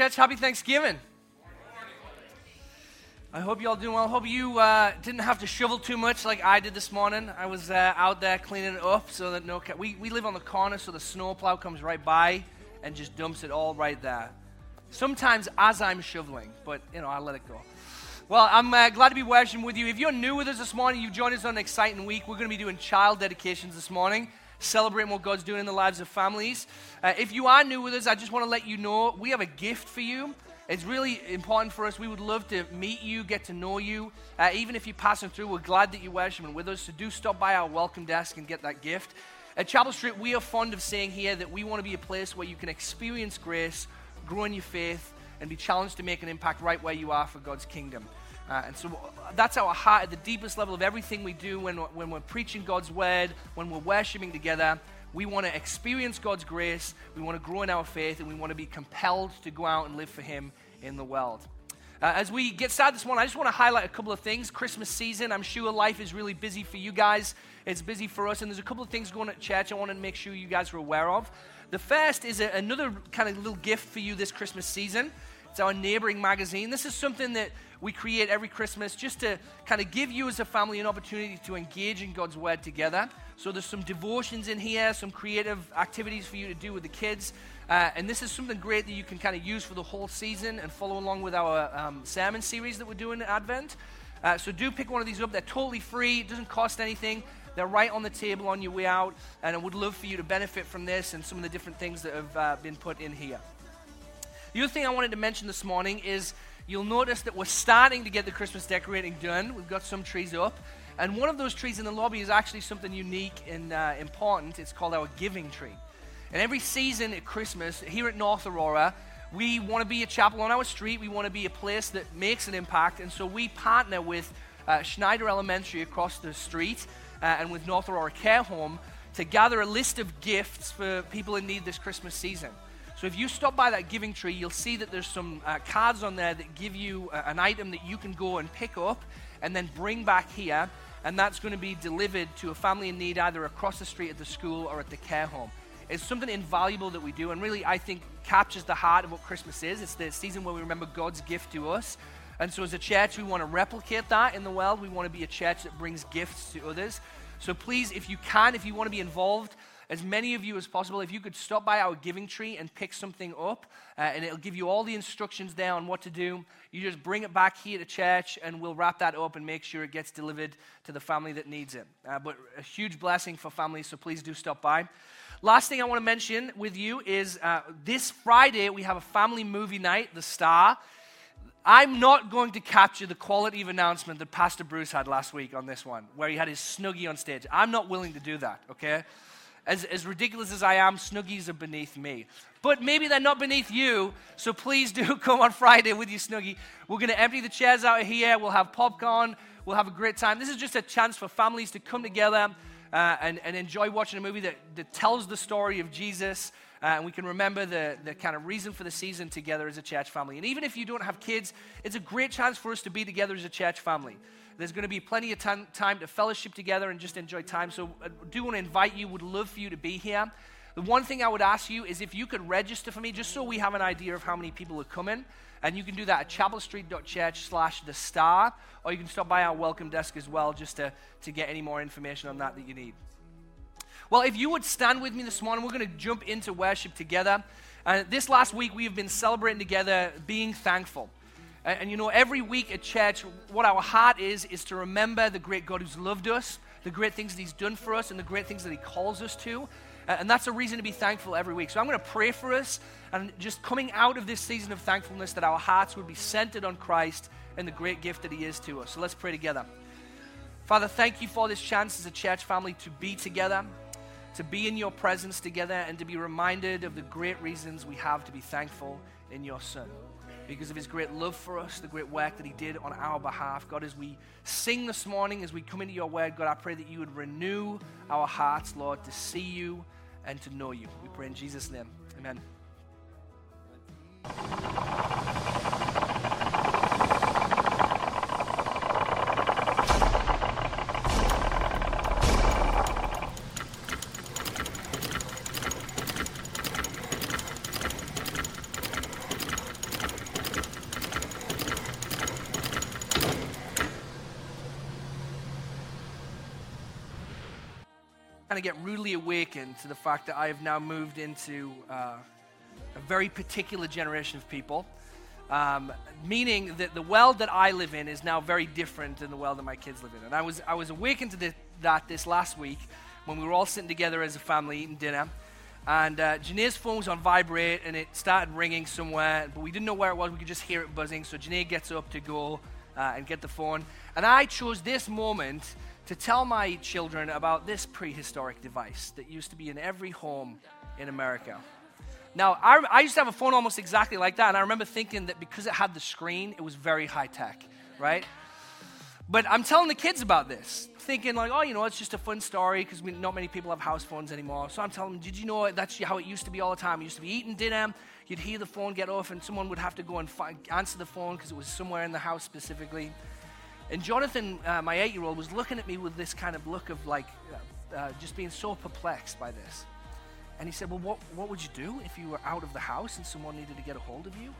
church. Happy Thanksgiving. I hope you all doing well. I hope you uh, didn't have to shovel too much like I did this morning. I was uh, out there cleaning it up so that no. Ca- we, we live on the corner, so the snowplow comes right by and just dumps it all right there. Sometimes as I'm shoveling, but you know, I let it go. Well, I'm uh, glad to be worshiping with you. If you're new with us this morning, you've joined us on an exciting week. We're going to be doing child dedications this morning, celebrating what God's doing in the lives of families. Uh, if you are new with us, I just want to let you know we have a gift for you. It's really important for us. We would love to meet you, get to know you. Uh, even if you're passing through, we're glad that you're worshiping with us. So do stop by our welcome desk and get that gift. At Chapel Street, we are fond of saying here that we want to be a place where you can experience grace, grow in your faith, and be challenged to make an impact right where you are for God's kingdom. Uh, and so that's our heart at the deepest level of everything we do when, when we're preaching God's word, when we're worshiping together. We want to experience God's grace, we want to grow in our faith, and we want to be compelled to go out and live for Him in the world. Uh, as we get started this morning, I just want to highlight a couple of things. Christmas season, I'm sure life is really busy for you guys. It's busy for us, and there's a couple of things going at church I want to make sure you guys are aware of. The first is a, another kind of little gift for you this Christmas season. It's our neighboring magazine. This is something that we create every Christmas just to kind of give you as a family an opportunity to engage in God's Word together. So there's some devotions in here, some creative activities for you to do with the kids. Uh, and this is something great that you can kind of use for the whole season and follow along with our um, sermon series that we're doing in Advent. Uh, so do pick one of these up. They're totally free, it doesn't cost anything. They're right on the table on your way out. And I would love for you to benefit from this and some of the different things that have uh, been put in here. The other thing I wanted to mention this morning is you'll notice that we're starting to get the Christmas decorating done. We've got some trees up. And one of those trees in the lobby is actually something unique and uh, important. It's called our giving tree. And every season at Christmas, here at North Aurora, we want to be a chapel on our street. We want to be a place that makes an impact. And so we partner with uh, Schneider Elementary across the street uh, and with North Aurora Care Home to gather a list of gifts for people in need this Christmas season. So if you stop by that giving tree, you'll see that there's some uh, cards on there that give you uh, an item that you can go and pick up and then bring back here and that's going to be delivered to a family in need either across the street at the school or at the care home. It's something invaluable that we do, and really, I think, captures the heart of what Christmas is. It's the season where we remember God's gift to us. And so, as a church, we want to replicate that in the world. We want to be a church that brings gifts to others. So, please, if you can, if you want to be involved, as many of you as possible, if you could stop by our giving tree and pick something up, uh, and it'll give you all the instructions there on what to do. You just bring it back here to church, and we'll wrap that up and make sure it gets delivered to the family that needs it. Uh, but a huge blessing for families, so please do stop by. Last thing I want to mention with you is uh, this Friday we have a family movie night, The Star. I'm not going to capture the quality of announcement that Pastor Bruce had last week on this one, where he had his Snuggie on stage. I'm not willing to do that, okay? As, as ridiculous as I am, Snuggies are beneath me. But maybe they're not beneath you, so please do come on Friday with your Snuggie. We're going to empty the chairs out here. We'll have popcorn. We'll have a great time. This is just a chance for families to come together uh, and, and enjoy watching a movie that, that tells the story of Jesus. Uh, and we can remember the, the kind of reason for the season together as a church family. And even if you don't have kids, it's a great chance for us to be together as a church family. There's going to be plenty of time, to fellowship together and just enjoy time. So I do want to invite you, would love for you to be here. The one thing I would ask you is if you could register for me, just so we have an idea of how many people are coming. And you can do that at chapelstreet.church slash the star, or you can stop by our welcome desk as well just to, to get any more information on that that you need. Well, if you would stand with me this morning, we're going to jump into worship together. Uh, this last week, we have been celebrating together being thankful. And, you know, every week at church, what our heart is, is to remember the great God who's loved us, the great things that He's done for us, and the great things that He calls us to. And that's a reason to be thankful every week. So I'm going to pray for us, and just coming out of this season of thankfulness, that our hearts would be centered on Christ and the great gift that He is to us. So let's pray together. Father, thank you for this chance as a church family to be together, to be in your presence together, and to be reminded of the great reasons we have to be thankful in your Son because of his great love for us, the great work that he did on our behalf. God, as we sing this morning, as we come into your word, God, I pray that you would renew our hearts, Lord, to see you and to know you. We pray in Jesus' name. Amen. Of get rudely awakened to the fact that I have now moved into uh, a very particular generation of people. Um, meaning that the world that I live in is now very different than the world that my kids live in. And I was, I was awakened to that this last week when we were all sitting together as a family eating dinner. And uh, Janae's phone was on vibrate and it started ringing somewhere, but we didn't know where it was. We could just hear it buzzing. So Janae gets up to go uh, and get the phone. And I chose this moment to tell my children about this prehistoric device that used to be in every home in America. Now, I, I, used to have a phone almost exactly like that, and I remember thinking that because it had the screen, it was very high tech, right? But I'm telling the kids about this, thinking like, oh, you know, it's just a fun story because not many people have house phones anymore. So I'm telling them, did you know that's how it used to be all the time? You used to be eating dinner, you'd hear the phone get off, and someone would have to go and answer the phone because it was somewhere in the house specifically. And Jonathan, uh, my eight-year-old, was looking at me with this kind of look of like, uh, uh, just being so perplexed by this. And he said, Well, what, what would you do if you were out of the house and someone needed to get a hold of you?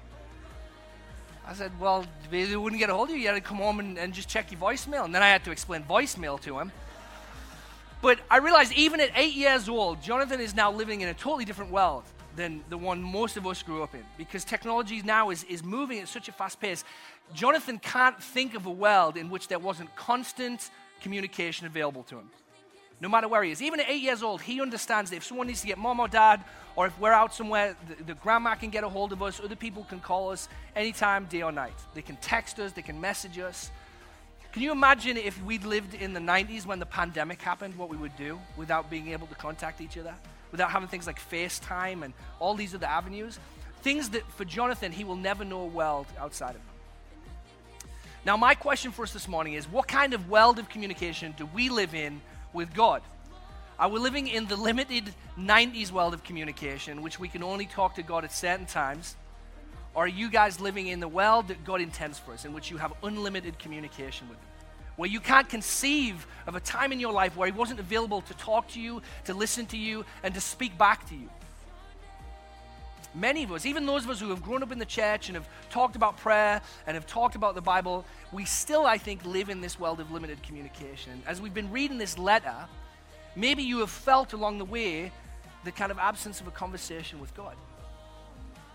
I said, Well, they wouldn't get a hold of you. You had to come home and, and just check your voicemail. And then I had to explain voicemail to him. But I realized even at eight years old, Jonathan is now living in a totally different world than the one most of us grew up in because technology now is, is moving at such a fast pace. Jonathan can't think of a world in which there wasn't constant communication available to him no matter where he is. Even at eight years old, he understands that if someone needs to get mom or dad, or if we're out somewhere, the, the, grandma can get a hold of us, other people can call us anytime, day or night. They can text us, they can message us. Can you imagine if we'd lived in the 90s when the pandemic happened, what we would do without being able to contact each other? Without having things like FaceTime and all these other avenues? Things that for Jonathan, he will never know a world outside of them. Now, my question for us this morning is what kind of world of communication do we live in with God? Are we living in the limited 90s world of communication, which we can only talk to God at certain times? Or are you guys living in the world that God intends for us, in which you have unlimited communication with Him? Where you can't conceive of a time in your life where He wasn't available to talk to you, to listen to you, and to speak back to you. Many of us, even those of us who have grown up in the church and have talked about prayer and have talked about the Bible, we still, I think, live in this world of limited communication. As we've been reading this letter, maybe you have felt along the way the kind of absence of a conversation with God.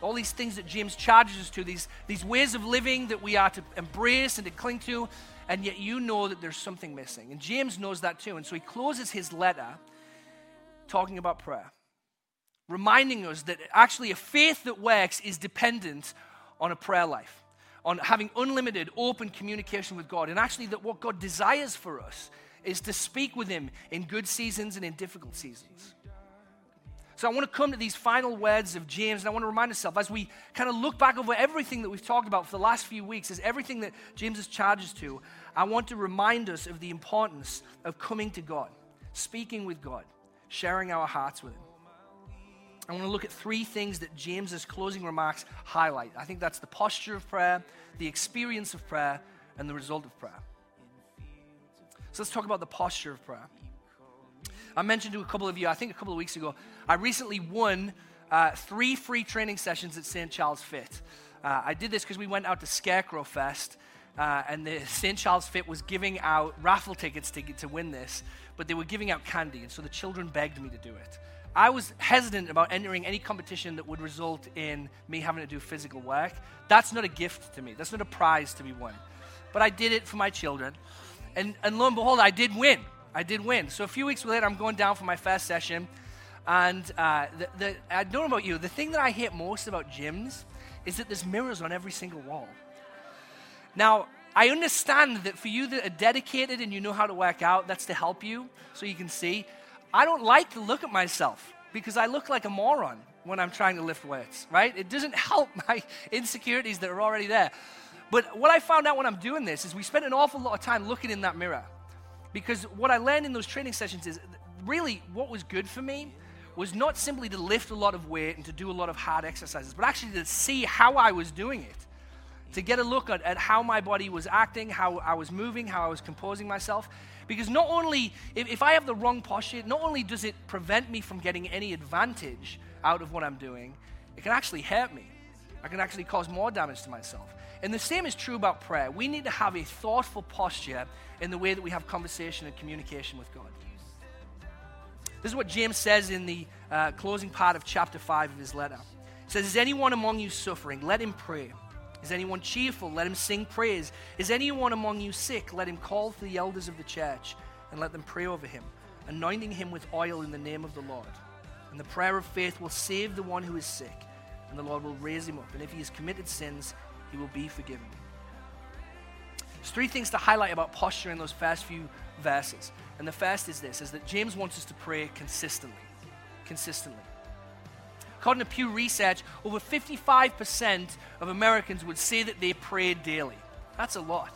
All these things that James charges us to, these, these ways of living that we are to embrace and to cling to, and yet you know that there's something missing. And James knows that too. And so he closes his letter talking about prayer reminding us that actually a faith that works is dependent on a prayer life, on having unlimited, open communication with God. And actually, that what God desires for us is to speak with Him in good seasons and in difficult seasons. So I want to come to these final words of James, and I want to remind ourselves as we kind of look back over everything that we've talked about for the last few weeks, as everything that James has charged us to, I want to remind us of the importance of coming to God, speaking with God, sharing our hearts with Him. I want to look at three things that James's closing remarks highlight. I think that's the posture of prayer, the experience of prayer, and the result of prayer. So let's talk about the posture of prayer. I mentioned to a couple of you, I think a couple of weeks ago, I recently won uh, three free training sessions at St. Charles Fit. Uh, I did this because we went out to Scarecrow Fest, uh, and the St. Charles Fit was giving out raffle tickets to, to win this, but they were giving out candy, and so the children begged me to do it. I was hesitant about entering any competition that would result in me having to do physical work. That's not a gift to me, that's not a prize to be won. But I did it for my children. And, and lo and behold, I did win. I did win. So a few weeks later, I'm going down for my first session. And uh, the, the, I don't know about you, the thing that I hate most about gyms is that there's mirrors on every single wall. Now, I understand that for you that are dedicated and you know how to work out, that's to help you so you can see. I don't like to look at myself because I look like a moron when I'm trying to lift weights, right? It doesn't help my insecurities that are already there. But what I found out when I'm doing this is we spend an awful lot of time looking in that mirror. Because what I learned in those training sessions is really what was good for me was not simply to lift a lot of weight and to do a lot of hard exercises, but actually to see how I was doing it. To get a look at, at how my body was acting, how I was moving, how I was composing myself. Because not only, if, if I have the wrong posture, not only does it prevent me from getting any advantage out of what I'm doing, it can actually hurt me. I can actually cause more damage to myself. And the same is true about prayer. We need to have a thoughtful posture in the way that we have conversation and communication with God. This is what James says in the uh, closing part of chapter 5 of his letter. He says, Is anyone among you suffering? Let him pray. Is anyone cheerful? Let him sing praise. Is anyone among you sick? Let him call for the elders of the church and let them pray over him, anointing him with oil in the name of the Lord. And the prayer of faith will save the one who is sick, and the Lord will raise him up. And if he has committed sins, he will be forgiven. There's three things to highlight about posture in those first few verses. And the first is this is that James wants us to pray consistently. Consistently. According to Pew Research, over 55% of Americans would say that they pray daily. That's a lot.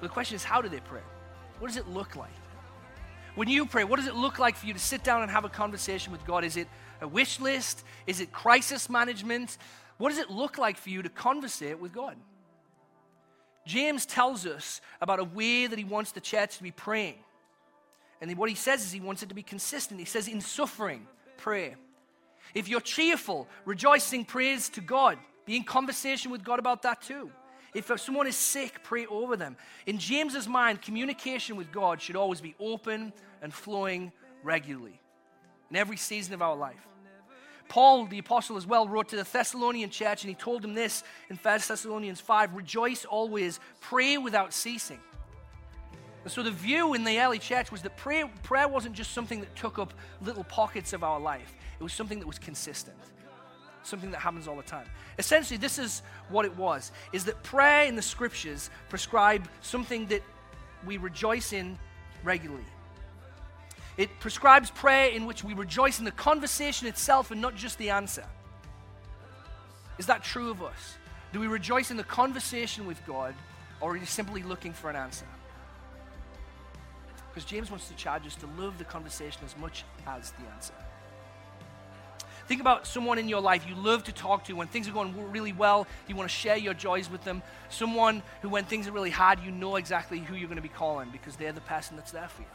But the question is, how do they pray? What does it look like? When you pray, what does it look like for you to sit down and have a conversation with God? Is it a wish list? Is it crisis management? What does it look like for you to conversate with God? James tells us about a way that he wants the church to be praying. And what he says is he wants it to be consistent. He says, in suffering, pray. If you're cheerful, rejoicing, praise to God. Be in conversation with God about that too. If someone is sick, pray over them. In James's mind, communication with God should always be open and flowing regularly in every season of our life. Paul, the apostle, as well, wrote to the Thessalonian church and he told them this in 1 Thessalonians 5 Rejoice always, pray without ceasing. And so the view in the early church was that prayer, prayer wasn't just something that took up little pockets of our life, it was something that was consistent. Something that happens all the time. Essentially, this is what it was is that prayer in the scriptures prescribe something that we rejoice in regularly. It prescribes prayer in which we rejoice in the conversation itself and not just the answer. Is that true of us? Do we rejoice in the conversation with God or are we simply looking for an answer? Because James wants to charge us to love the conversation as much as the answer. Think about someone in your life you love to talk to when things are going really well, you want to share your joys with them. Someone who, when things are really hard, you know exactly who you're going to be calling because they're the person that's there for you.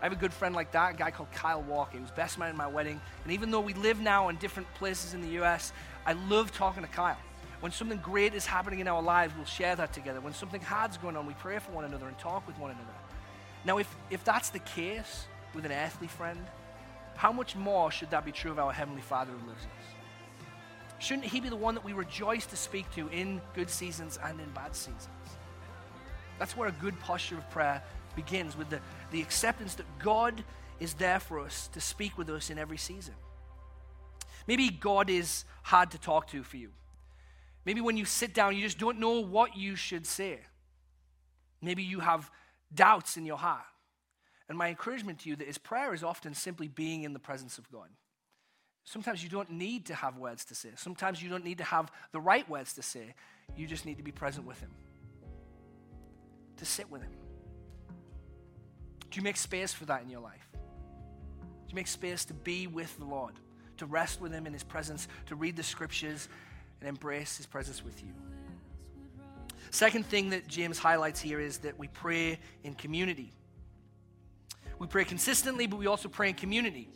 I have a good friend like that, a guy called Kyle Walker. He was best man at my wedding. And even though we live now in different places in the US, I love talking to Kyle. When something great is happening in our lives, we'll share that together. When something hard's going on, we pray for one another and talk with one another. Now, if, if that's the case with an earthly friend, how much more should that be true of our Heavenly Father who lives in us? Shouldn't He be the one that we rejoice to speak to in good seasons and in bad seasons? That's where a good posture of prayer begins with the, the acceptance that God is there for us to speak with us in every season. Maybe God is hard to talk to for you. Maybe when you sit down, you just don't know what you should say. Maybe you have doubts in your heart. And my encouragement to you that is prayer is often simply being in the presence of God. Sometimes you don't need to have words to say. Sometimes you don't need to have the right words to say. You just need to be present with Him, to sit with Him. Do you make space for that in your life? Do you make space to be with the Lord, to rest with Him in His presence, to read the scriptures and embrace His presence with you? Second thing that James highlights here is that we pray in community. We pray consistently, but we also pray in community.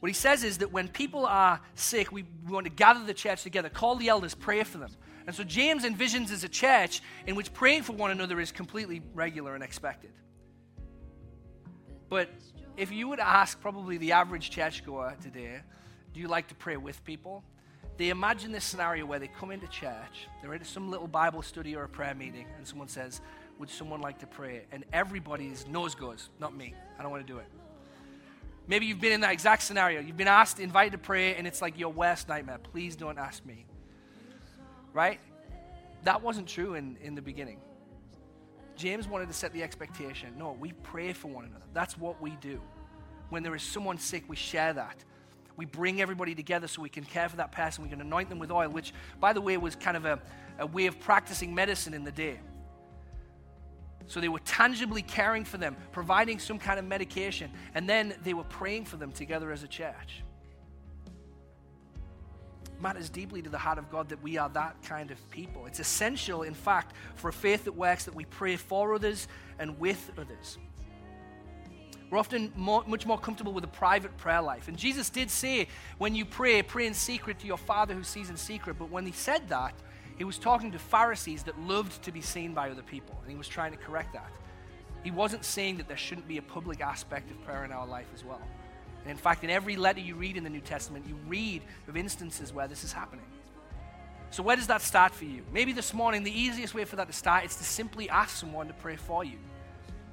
What he says is that when people are sick, we, want to gather the church together, call the elders, pray for them. And so James envisions as a church in which praying for one another is completely regular and expected. But if you would ask probably the average churchgoer today, do you like to pray with people? They imagine this scenario where they come into church, they're at some little Bible study or a prayer meeting, and someone says, Would someone like to pray? And everybody's nose goes, Not me. I don't want to do it. Maybe you've been in that exact scenario. You've been asked, invited to pray, and it's like your worst nightmare. Please don't ask me. Right? That wasn't true in, in the beginning. James wanted to set the expectation. No, we pray for one another. That's what we do. When there is someone sick, we share that. We bring everybody together so we can care for that person. We can anoint them with oil, which, by the way, was kind of a, a way of practicing medicine in the day. So they were tangibly caring for them, providing some kind of medication, and then they were praying for them together as a church matters deeply to the heart of God that we are that kind of people. It's essential, in fact, for a faith that works that we pray for others and with others. We're often more, much more comfortable with a private prayer life. And Jesus did say, when you pray, pray in secret to your Father who sees in secret. But when he said that, he was talking to Pharisees that loved to be seen by other people. And he was trying to correct that. He wasn't saying that there shouldn't be a public aspect of prayer in our life as well. And in fact, in every letter you read in the New Testament, you read of instances where this is happening. So, where does that start for you? Maybe this morning, the easiest way for that to start is to simply ask someone to pray for you.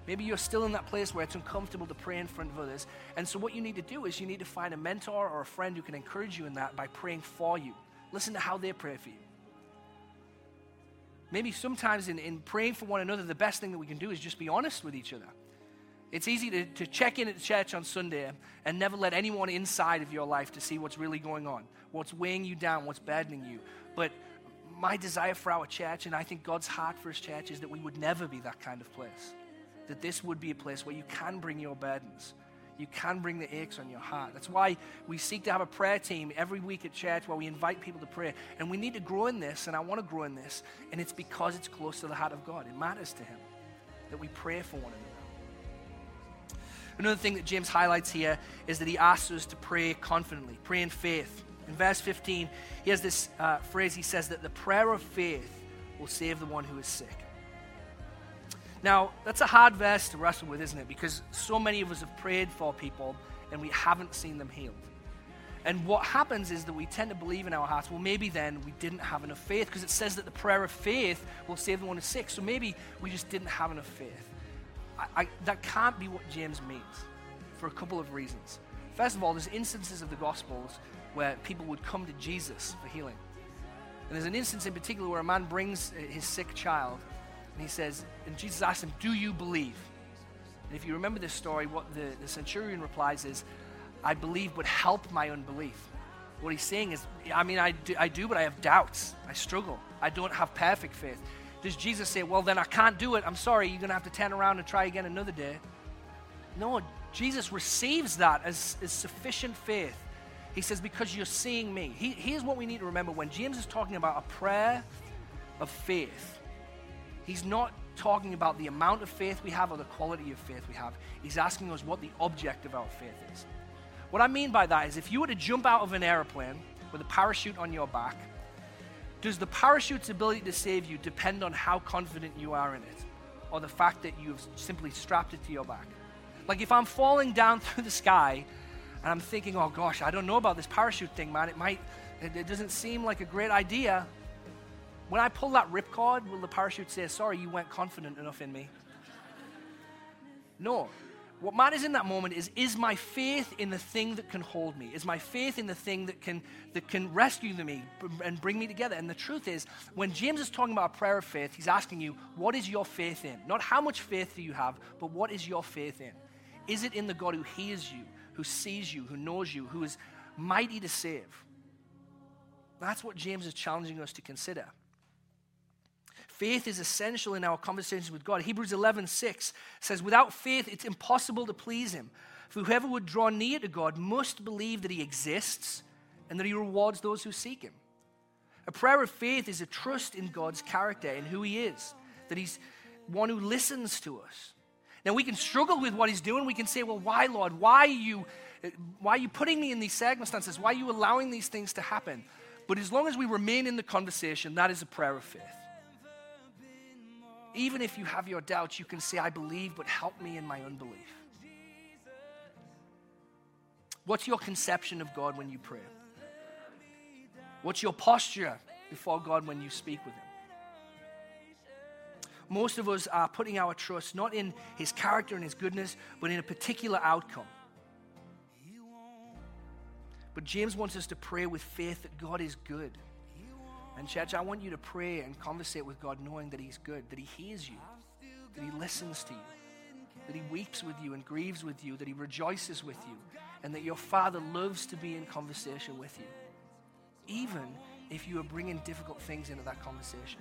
Maybe you're still in that place where it's uncomfortable to pray in front of others. And so, what you need to do is you need to find a mentor or a friend who can encourage you in that by praying for you. Listen to how they pray for you. Maybe sometimes in, in praying for one another, the best thing that we can do is just be honest with each other. It's easy to, to check in at church on Sunday and never let anyone inside of your life to see what's really going on, what's weighing you down, what's burdening you. But my desire for our church, and I think God's heart for his church, is that we would never be that kind of place. That this would be a place where you can bring your burdens. You can bring the aches on your heart. That's why we seek to have a prayer team every week at church where we invite people to pray. And we need to grow in this, and I want to grow in this. And it's because it's close to the heart of God. It matters to Him that we pray for one another. Another thing that James highlights here is that he asks us to pray confidently, pray in faith. In verse 15, he has this uh, phrase he says that the prayer of faith will save the one who is sick. Now, that's a hard verse to wrestle with, isn't it? Because so many of us have prayed for people and we haven't seen them healed. And what happens is that we tend to believe in our hearts, well, maybe then we didn't have enough faith because it says that the prayer of faith will save the one who's sick. So maybe we just didn't have enough faith. I, I, that can't be what James means for a couple of reasons. First of all, there's instances of the Gospels where people would come to Jesus for healing. And there's an instance in particular where a man brings uh, his sick child and he says, and Jesus asks him, Do you believe? And if you remember this story, what the, the centurion replies is, I believe, but help my unbelief. What he's saying is, I mean, I do, I do, but I have doubts. I struggle. I don't have perfect faith. Does Jesus say, Well, then I can't do it. I'm sorry. You're going to have to turn around and try again another day? No, Jesus receives that as, as sufficient faith he says, Because you're seeing me. He, here's what we need to remember when James is talking about a prayer of faith, he's not talking about the amount of faith we have or the quality of faith we have. He's asking us what the object of our faith is. What I mean by that is if you were to jump out of an airplane with a parachute on your back, does the parachute's ability to save you depend on how confident you are in it or the fact that you've simply strapped it to your back? Like if I'm falling down through the sky and I'm thinking, oh gosh, I don't know about this parachute thing, man. It might, it, it doesn't seem like a great idea. When I pull that ripcord, will the parachute say, sorry, you weren't confident enough in me? No. What matters in that moment is is my faith in the thing that can hold me? Is my faith in the thing that can that can rescue me and bring me together? And the truth is, when James is talking about a prayer of faith, he's asking you, what is your faith in? Not how much faith do you have, but what is your faith in? Is it in the God who hears you? who sees you, who knows you, who is mighty to save. That's what James is challenging us to consider. Faith is essential in our conversations with God. Hebrews 11, 6 says, Without faith, it's impossible to please Him. For whoever would draw near to God must believe that He exists and that He rewards those who seek Him. A prayer of faith is a trust in God's character and who He is, that He's one who listens to us, now we can struggle with what he's doing. We can say, well, why, Lord? Why are you, why are you putting me in these circumstances? Why are you allowing these things to happen? But as long as we remain in the conversation, that is a prayer of faith. Even if you have your doubts, you can say, I believe, but help me in my unbelief. What's your conception of God when you pray? What's your posture before God when you speak with Him? most of us are putting our trust not in his character and his goodness, but in a particular outcome. But James wants us to pray with faith that God is good. And, church, I want you to pray and conversate with God knowing that He's good, that He hears you, that He listens to you, that He weeps with you and grieves with you, that He rejoices with you, and that your Father loves to be in conversation with you, even if you are bringing difficult things into that conversation.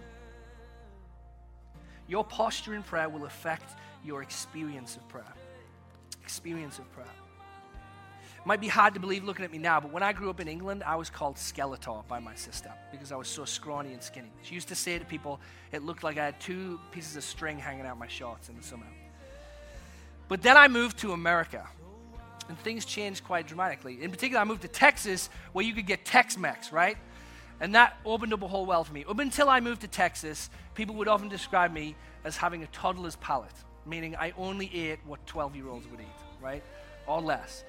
Your posture in prayer will affect your experience of prayer. Experience of prayer. Might be hard to believe looking at me now, but when I grew up in England, I was called Skeletor by my sister because I was so scrawny and skinny. She used to say to people, it looked like I had two pieces of string hanging out my shorts in the summer. But then I moved to America, and things changed quite dramatically. In particular, I moved to Texas, where you could get Tex Mex, right? And that opened up a whole world for me. Up until I moved to Texas, people would often describe me as having a toddler's palate. meaning I only ate what 12 year olds would eat, right? Or less.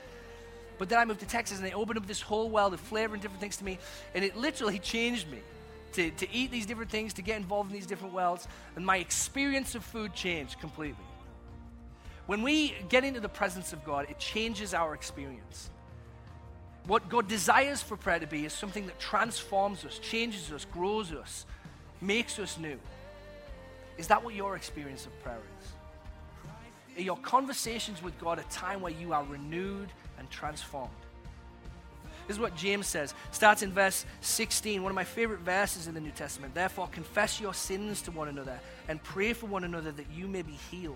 But then I moved to Texas and they opened up this whole world of flavor and different things to me, and it literally changed me. To, to eat these different things, to get involved in these different worlds, and my experience of food changed completely. When we get into the presence of God, it changes our experience. What God desires for prayer to be is something that transforms us, changes us, grows us, makes us new. Is that what your experience of prayer is? Are your conversations with God a time where you are renewed and transformed? This is what James says. Starts in verse 16, one of my favorite verses in the New Testament. Therefore, confess your sins to one another and pray for one another that you may be healed.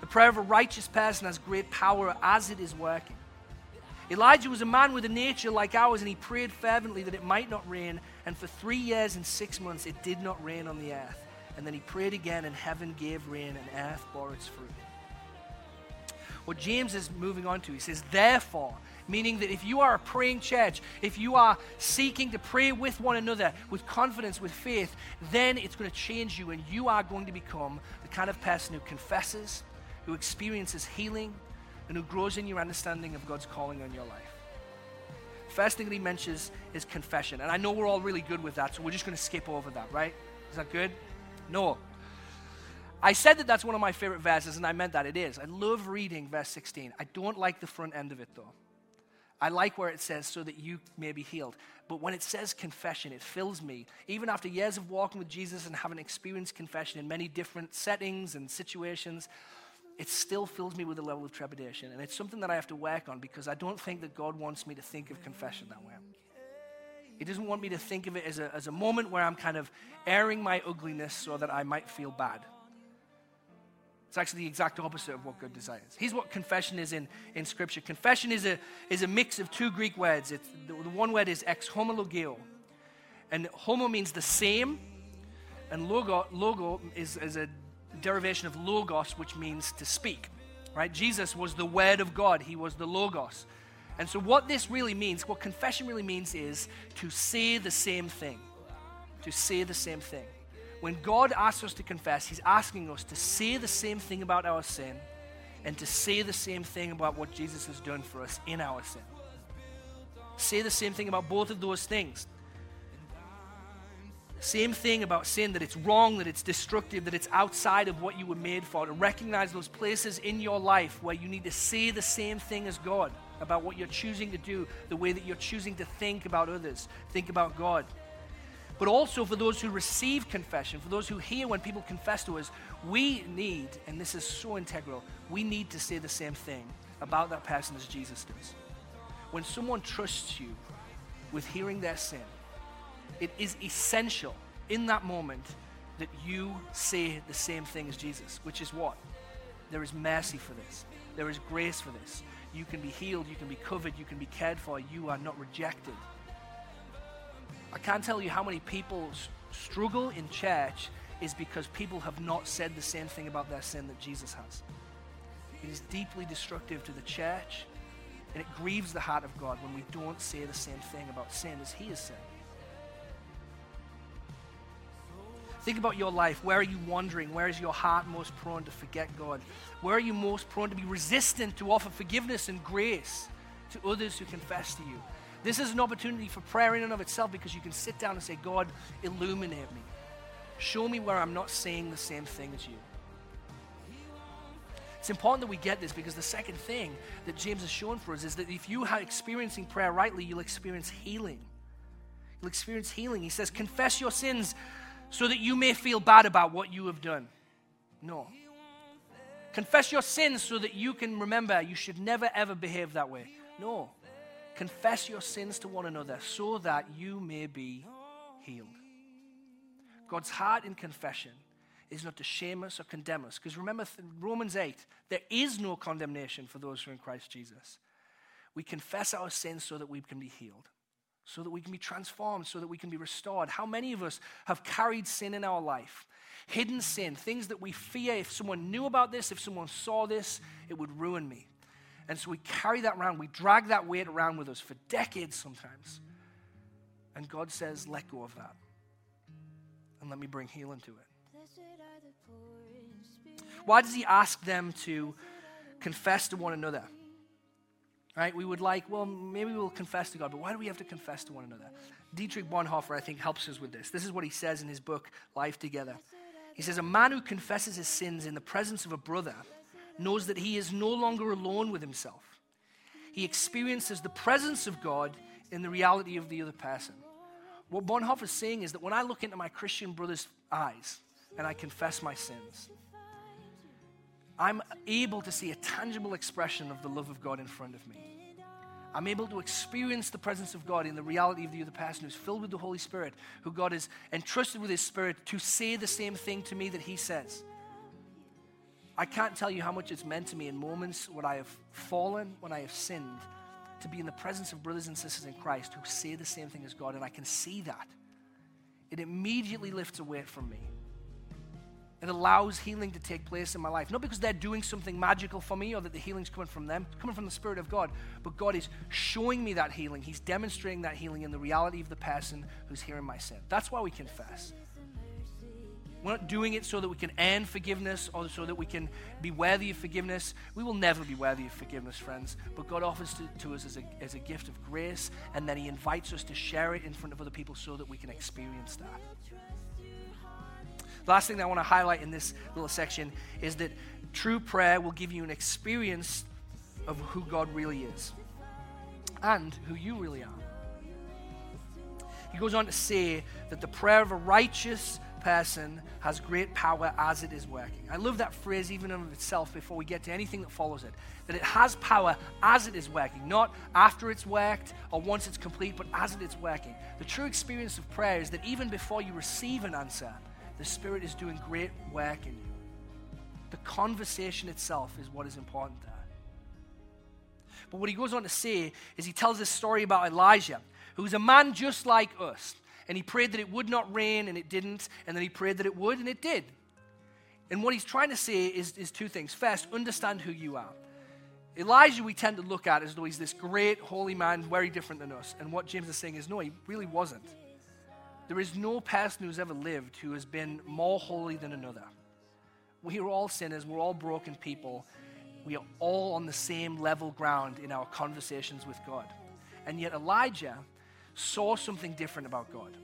The prayer of a righteous person has great power as it is working. Elijah was a man with a nature like ours, and he prayed fervently that it might not rain. And for three years and six months, it did not rain on the earth. And then he prayed again, and heaven gave rain, and earth bore its fruit. What James is moving on to, he says, therefore, meaning that if you are a praying church, if you are seeking to pray with one another with confidence, with faith, then it's going to change you, and you are going to become the kind of person who confesses, who experiences healing, and who grows in your understanding of God's calling on your life. First thing that he mentions is confession. And I know we're all really good with that, so we're just going to skip over that, right? Is that good? No. I said that that's one of my favorite verses, and I meant that it is. I love reading verse 16. I don't like the front end of it, though. I like where it says, so that you may be healed. But when it says confession, it fills me. Even after years of walking with Jesus and having experienced confession in many different settings and situations, it still fills me with a level of trepidation. And it's something that I have to work on because I don't think that God wants me to think of confession that way. He doesn't want me to think of it as a, as a moment where I'm kind of airing my ugliness so that I might feel bad. It's actually the exact opposite of what God desires. Here's what confession is in, in Scripture confession is a, is a mix of two Greek words. It's, the, the one word is ex homologeo. And homo means the same, and logo, logo is, is a derivation of logos, which means to speak. Right? Jesus was the Word of God, He was the logos. And so, what this really means, what confession really means, is to say the same thing. To say the same thing. When God asks us to confess, He's asking us to say the same thing about our sin and to say the same thing about what Jesus has done for us in our sin. Say the same thing about both of those things. Same thing about sin that it's wrong, that it's destructive, that it's outside of what you were made for. To recognize those places in your life where you need to say the same thing as God about what you're choosing to do, the way that you're choosing to think about others, think about God. But also for those who receive confession, for those who hear when people confess to us, we need, and this is so integral, we need to say the same thing about that person as Jesus does. When someone trusts you with hearing their sin, it is essential in that moment that you say the same thing as Jesus, which is what? There is mercy for this. There is grace for this. You can be healed, you can be covered, you can be cared for, you are not rejected. I can't tell you how many people struggle in church is because people have not said the same thing about their sin that Jesus has. It is deeply destructive to the church, and it grieves the heart of God when we don't say the same thing about sin as He has said. Think about your life. Where are you wandering? Where is your heart most prone to forget God? Where are you most prone to be resistant to offer forgiveness and grace to others who confess to you? This is an opportunity for prayer in and of itself because you can sit down and say, God, illuminate me. Show me where I'm not saying the same thing as you. It's important that we get this because the second thing that James has shown for us is that if you are experiencing prayer rightly, you'll experience healing. You'll experience healing. He says, Confess your sins so that you may feel bad about what you have done. No. Confess your sins so that you can remember you should never ever behave that way. No. Confess your sins to one another so that you may be healed. God's heart in confession is not to shame us or condemn us. Because remember, Romans 8, there is no condemnation for those who are in Christ Jesus. We confess our sins so that we can be healed so that we can be transformed, so that we can be restored. How many of us have carried sin in our life? Hidden sin, things that we fear if someone knew about this, if someone saw this, it would ruin me. And so we carry that around, we drag that weight around with us for decades sometimes. And God says, let go of that. And let me bring healing to it. Why does he ask them to confess to one another? Right? We would like, well, maybe we'll confess to God, but why do we have to confess to one another? Dietrich Bonhoeffer, I think, helps us with this. This is what he says in his book, Life Together. He says, A man who confesses his sins in the presence of a brother knows that he is no longer alone with himself. He experiences the presence of God in the reality of the other person. What Bonhoeffer is saying is that when I look into my Christian brother's eyes and I confess my sins, I'm able to see a tangible expression of the love of God in front of me. I'm able to experience the presence of God in the reality of the other person who's filled with the Holy Spirit, who God has entrusted with His Spirit to say the same thing to me that He says. I can't tell you how much it's meant to me in moments when I have fallen, when I have sinned, to be in the presence of brothers and sisters in Christ who say the same thing as God, and I can see that. It immediately lifts a weight from me. It allows healing to take place in my life. Not because they're doing something magical for me or that the healing's coming from them, it's coming from the Spirit of God, but God is showing me that healing. He's demonstrating that healing in the reality of the person who's hearing my sin. That's why we confess. We're not doing it so that we can earn forgiveness or so that we can be worthy of forgiveness. We will never be worthy of forgiveness, friends. But God offers to, to us as a, as a gift of grace, and then He invites us to share it in front of other people so that we can experience that. The last thing that I want to highlight in this little section is that true prayer will give you an experience of who God really is and who you really are. He goes on to say that the prayer of a righteous person has great power as it is working. I love that phrase even in itself before we get to anything that follows it. That it has power as it is working, not after it's worked or once it's complete, but as it is working. The true experience of prayer is that even before you receive an answer, the Spirit is doing great work in you. The conversation itself is what is important there. But what he goes on to say is he tells this story about Elijah, who's a man just like us and he prayed that it would not rain, and it didn't, and then he prayed that it would, and it did. And what he's trying to say is, is two things. First, understand who you are. Elijah, we tend to look at as though he's this great holy man, very different than us. And what James is saying is, no, he really wasn't. There is no person who's ever lived who has been more holy than another. We are all sinners, we're all broken people. We are all on the same level ground in our conversations with God. And yet, Elijah saw something different about God.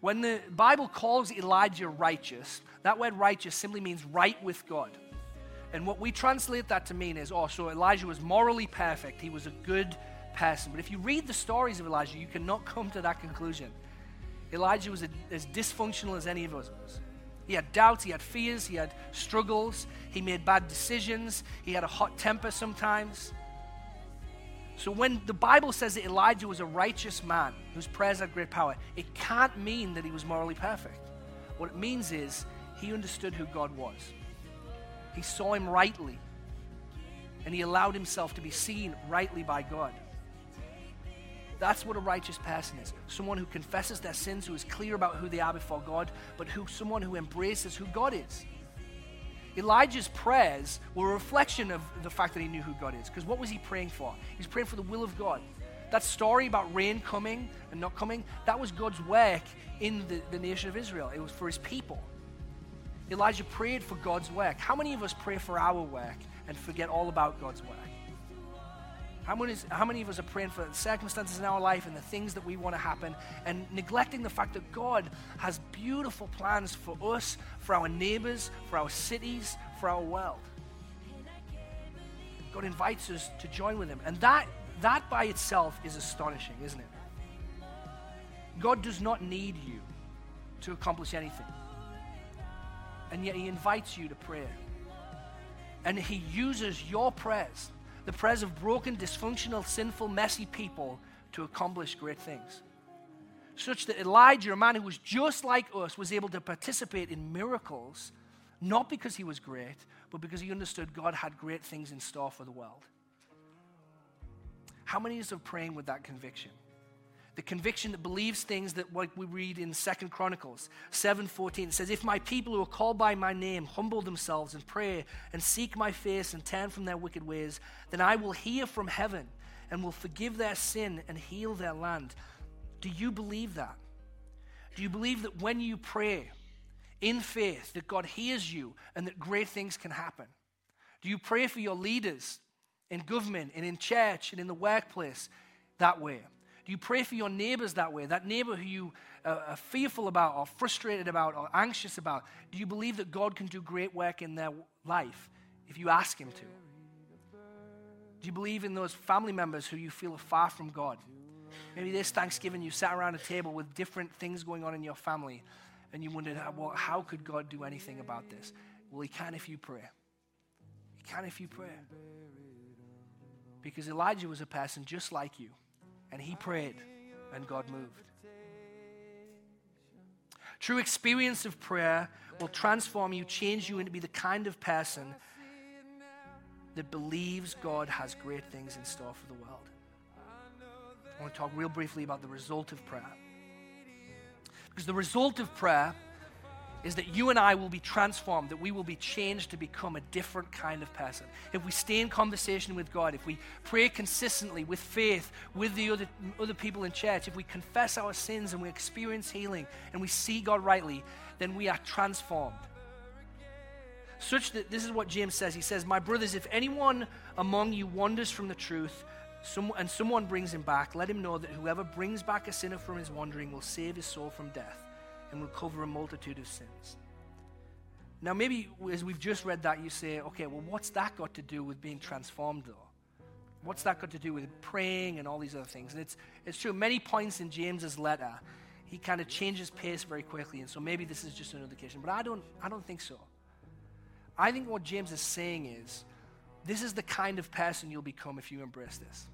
When the Bible calls Elijah righteous, that word righteous simply means right with God. And what we translate that to mean is oh, so Elijah was morally perfect. He was a good person. But if you read the stories of Elijah, you cannot come to that conclusion. Elijah was a, as dysfunctional as any of us was. He had doubts, he had fears, he had struggles, he made bad decisions, he had a hot temper sometimes. So when the Bible says that Elijah was a righteous man whose prayers had great power, it can't mean that he was morally perfect. What it means is he understood who God was. He saw him rightly, and he allowed himself to be seen rightly by God. That's what a righteous person is. Someone who confesses their sins, who is clear about who they are before God, but who someone who embraces who God is. Elijah's prayers were a reflection of the fact that he knew who God is. Because what was he praying for? He's praying for the will of God. That story about rain coming and not coming, that was God's work in the, the nation of Israel. It was for his people. Elijah prayed for God's work. How many of us pray for our work and forget all about God's work? How many, how many of us are praying for circumstances in our life and the things that we want to happen and neglecting the fact that God has beautiful plans for us, for our neighbors, for our cities, for our world? God invites us to join with Him. And that, that by itself is astonishing, isn't it? God does not need you to accomplish anything. And yet He invites you to pray. And He uses your prayers the prayers of broken, dysfunctional, sinful, messy people to accomplish great things. Such that Elijah, a man who was just like us, was able to participate in miracles, not because he was great, but because he understood God had great things in store for the world. How many of praying with that conviction? The conviction that believes things that what we read in Second Chronicles 7:14 says if my people who are called by my name humble themselves and pray and seek my face and turn from their wicked ways then I will hear from heaven and will forgive their sin and heal their land do you believe that do you believe that when you pray in faith that God hears you and that great things can happen? Do you pray for your leaders in government and in church and in the workplace that way? Do you pray for your neighbors that way? That neighbor who you uh, are fearful about or frustrated about or anxious about? Do you believe that God can do great work in their life if you ask Him to? Do you believe in those family members who you feel are far from God? Maybe this Thanksgiving you sat around a table with different things going on in your family and you wondered, well, how could God do anything about this? Well, He can if you pray. He can if you pray. Because Elijah was a person just like you, and he prayed, and God moved. True experience of prayer will transform you, change you into be the kind of person that believes God has great things in store for the world. I want to talk real briefly about the result of prayer. Because the result of prayer is that you and I will be transformed, that we will be changed to become a different kind of person. If we stay in conversation with God, if we pray consistently with faith with the other, other people in church, if we confess our sins and we experience healing and we see God rightly, then we are transformed. Such that this is what James says. He says, My brothers, if anyone among you wanders from the truth, some, and someone brings him back, let him know that whoever brings back a sinner from his wandering will save his soul from death and will cover a multitude of sins. Now, maybe as we've just read that, you say, okay, well, what's that got to do with being transformed, though? What's that got to do with praying and all these other things? And it's, it's true, many points in James's letter, he kind of changes pace very quickly, and so maybe this is just an indication. But I don't, I don't think so. I think what James is saying is this is the kind of person you'll become if you embrace this.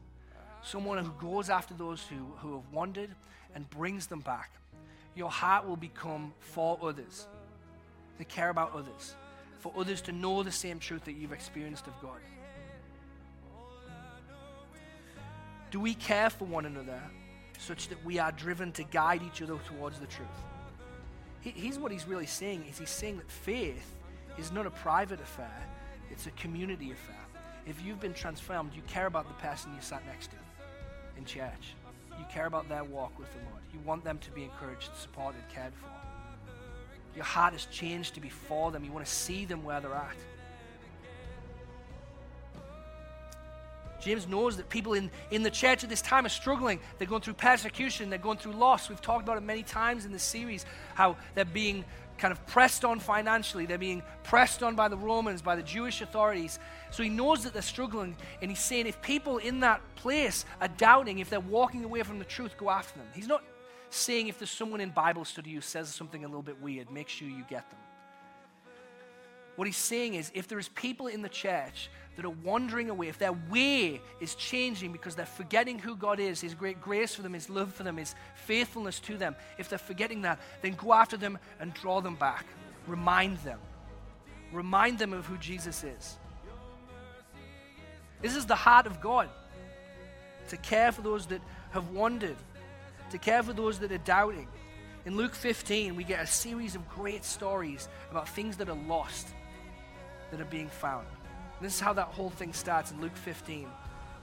Someone who goes after those who, who have wandered and brings them back. Your heart will become for others, to care about others, for others to know the same truth that you've experienced of God. Do we care for one another such that we are driven to guide each other towards the truth? here's what he's really saying is he's saying that faith is not a private affair, it's a community affair. If you've been transformed, you care about the person you sat next to in church. You care about their walk with the Lord. You want them to be encouraged, supported, cared for. Your heart has changed to be for them. You want to see them where they're at. James knows that people in, in the church at this time are struggling. They're going through persecution, they're going through loss. We've talked about it many times in this series how they're being kind of pressed on financially. They're being pressed on by the Romans, by the Jewish authorities. So he knows that they're struggling, and he's saying if people in that place are doubting, if they're walking away from the truth, go after them. He's not saying if there's someone in Bible study who says something a little bit weird, make sure you get them. What he's saying is if there is people in the church that are wandering away, if their way is changing because they're forgetting who God is, His great grace for them, His love for them, His faithfulness to them, if they're forgetting that, then go after them and draw them back. Remind them. Remind them of who Jesus is. This is the heart of God to care for those that have wandered, to care for those that are doubting. In Luke 15, we get a series of great stories about things that are lost that are being found. This is how that whole thing starts in Luke 15.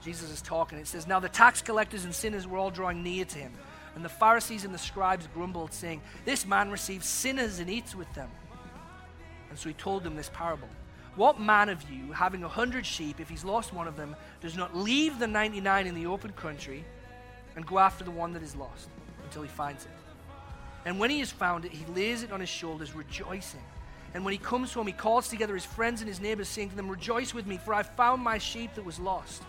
Jesus is talking. It says, Now the tax collectors and sinners were all drawing near to him. And the Pharisees and the scribes grumbled, saying, This man receives sinners and eats with them. And so he told them this parable. What man of you, having a hundred sheep, if he's lost one of them, does not leave the 99 in the open country and go after the one that is lost until he finds it? And when he has found it, he lays it on his shoulders, rejoicing. And when he comes home, he calls together his friends and his neighbors, saying to them, Rejoice with me, for I found my sheep that was lost.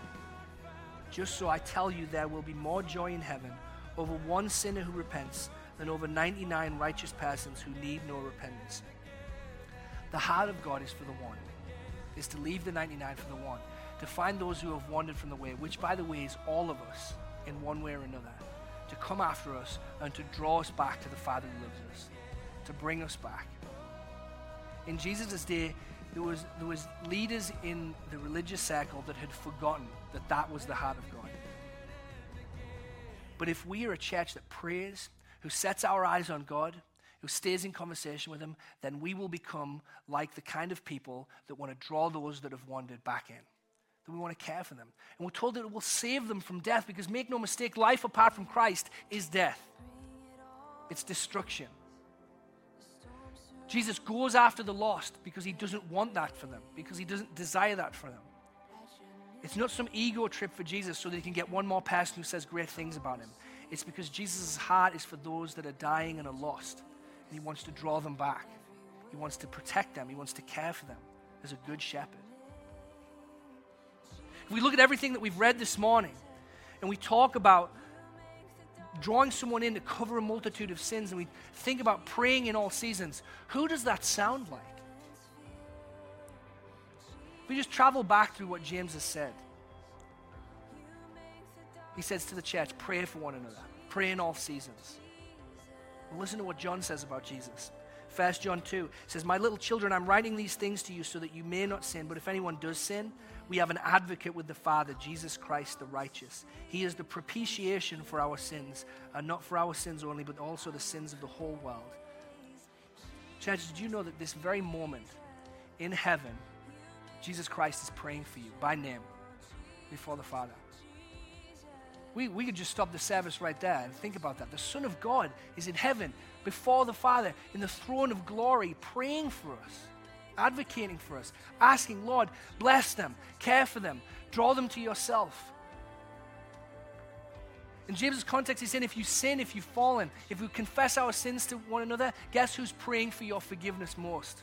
Just so I tell you, there will be more joy in heaven over one sinner who repents than over 99 righteous persons who need no repentance. The heart of God is for the one, is to leave the 99 for the one, to find those who have wandered from the way, which, by the way, is all of us in one way or another, to come after us and to draw us back to the Father who loves us, to bring us back in Jesus' day, there was, there was leaders in the religious circle that had forgotten that that was the heart of God. But if we are a church that prays, who sets our eyes on God, who stays in conversation with Him, then we will become like the kind of people that want to draw those that have wandered back in. That we want to care for them. And we're told that it will save them from death because make no mistake, life apart from Christ is death, it's destruction. Jesus goes after the lost because he doesn't want that for them, because he doesn't desire that for them. It's not some ego trip for Jesus so that he can get one more person who says great things about him. It's because Jesus' heart is for those that are dying and are lost. And he wants to draw them back. He wants to protect them. He wants to care for them as a good shepherd. If we look at everything that we've read this morning and we talk about drawing someone in to cover a multitude of sins and we think about praying in all seasons, who does that sound like? we just travel back through what James has said. He says to the church, pray for one another, pray in all seasons. And listen to what John says about Jesus. 1 John 2 says, My little children, I'm writing these things to you so that you may not sin. But if anyone does sin, we have an advocate with the Father, Jesus Christ the righteous. He is the propitiation for our sins, and not for our sins only, but also the sins of the whole world. Church, did you know that this very moment in heaven, Jesus Christ is praying for you by name before the Father. We, we could just stop the service right there and think about that. The Son of God is in heaven before the Father in the throne of glory, praying for us, advocating for us, asking, Lord, bless them, care for them, draw them to yourself. In James's context, he's saying if you sin, if you've fallen, if we confess our sins to one another, guess who's praying for your forgiveness most?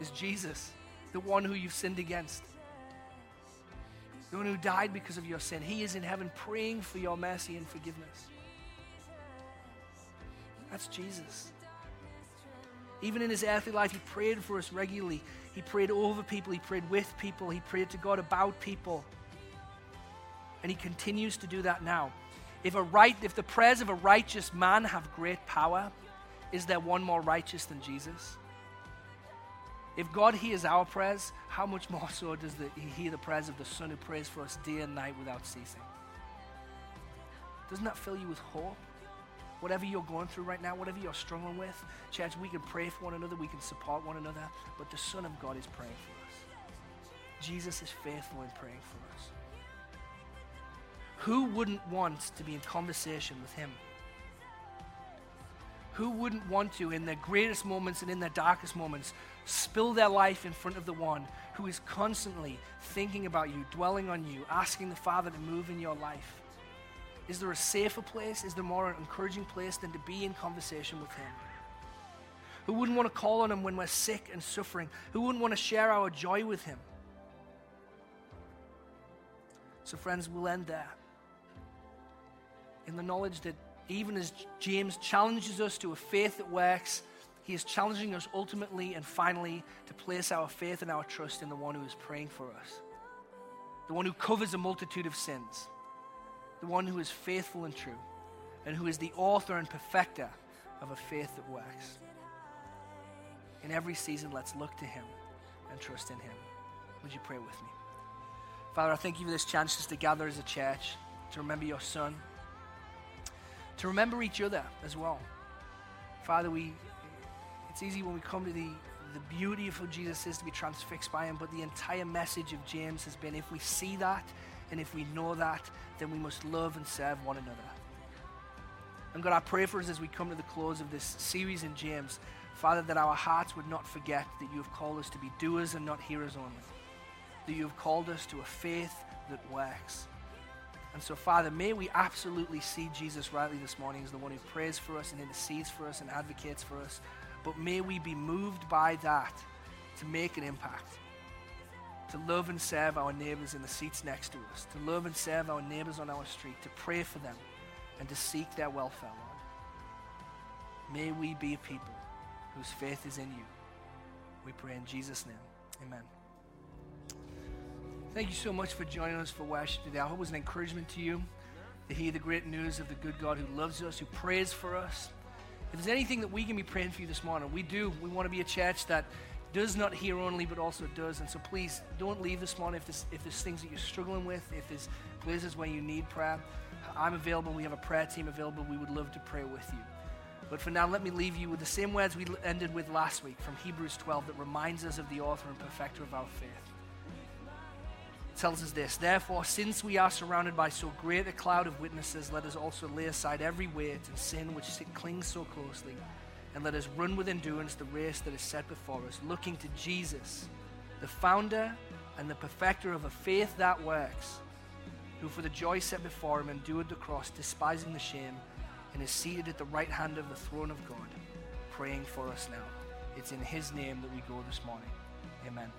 Is Jesus the one who you've sinned against. The one who died because of your sin. He is in heaven praying for your mercy and forgiveness. That's Jesus. Even in his earthly life, he prayed for us regularly. He prayed over people, he prayed with people, he prayed to God about people. And he continues to do that now. If, a right, if the prayers of a righteous man have great power, is there one more righteous than Jesus? If God hears our prayers, how much more so does the, He hear the prayers of the Son who prays for us day and night without ceasing? Doesn't that fill you with hope? Whatever you're going through right now, whatever you're struggling with, church, we can pray for one another, we can support one another, but the Son of God is praying for us. Jesus is faithful in praying for us. Who wouldn't want to be in conversation with Him? Who wouldn't want to, in their greatest moments and in their darkest moments, spill their life in front of the one who is constantly thinking about you, dwelling on you, asking the Father to move in your life? Is there a safer place? Is there more encouraging place than to be in conversation with Him? Who wouldn't want to call on Him when we're sick and suffering? Who wouldn't want to share our joy with Him? So, friends, we'll end there. In the knowledge that even as James challenges us to a faith that works, he is challenging us ultimately and finally to place our faith and our trust in the one who is praying for us, the one who covers a multitude of sins, the one who is faithful and true, and who is the author and perfecter of a faith that works. In every season, let's look to him and trust in him. Would you pray with me? Father, I thank you for this chance just to gather as a church, to remember your son to remember each other as well. Father, we it's easy when we come to the, the beauty of who Jesus is to be transfixed by him, but the entire message of James has been if we see that and if we know that, then we must love and serve one another. And God, I pray for us as we come to the close of this series in James, Father, that our hearts would not forget that you have called us to be doers and not hearers only. That you have called us to a faith that works. And so, Father, may we absolutely see Jesus rightly this morning as the one who prays for us and intercedes for us and advocates for us. But may we be moved by that to make an impact. To love and serve our neighbors in the seats next to us. To love and serve our neighbors on our street. To pray for them and to seek their welfare, Lord. May we be a people whose faith is in you. We pray in Jesus' name. Amen. Thank you so much for joining us for worship today. I hope it was an encouragement to you to hear the great news of the good God who loves us, who prays for us. If there's anything that we can be praying for you this morning, we do. We want to be a church that does not hear only, but also does. And so please don't leave this morning if there's, if there's things that you're struggling with, if there's places where you need prayer. I'm available. We have a prayer team available. We would love to pray with you. But for now, let me leave you with the same words we ended with last week from Hebrews 12 that reminds us of the author and perfecter of our faith It tells us this Therefore, since we are surrounded by so great a cloud of witnesses, let us also lay aside every weight and sin which clings so closely, and let us run with endurance the race that is set before us, looking to Jesus, the founder and the perfecter of a faith that works, who for the joy set before him endured the cross, despising the shame, and is seated at the right hand of the throne of God, praying for us now. It's in his name that we go this morning. Amen.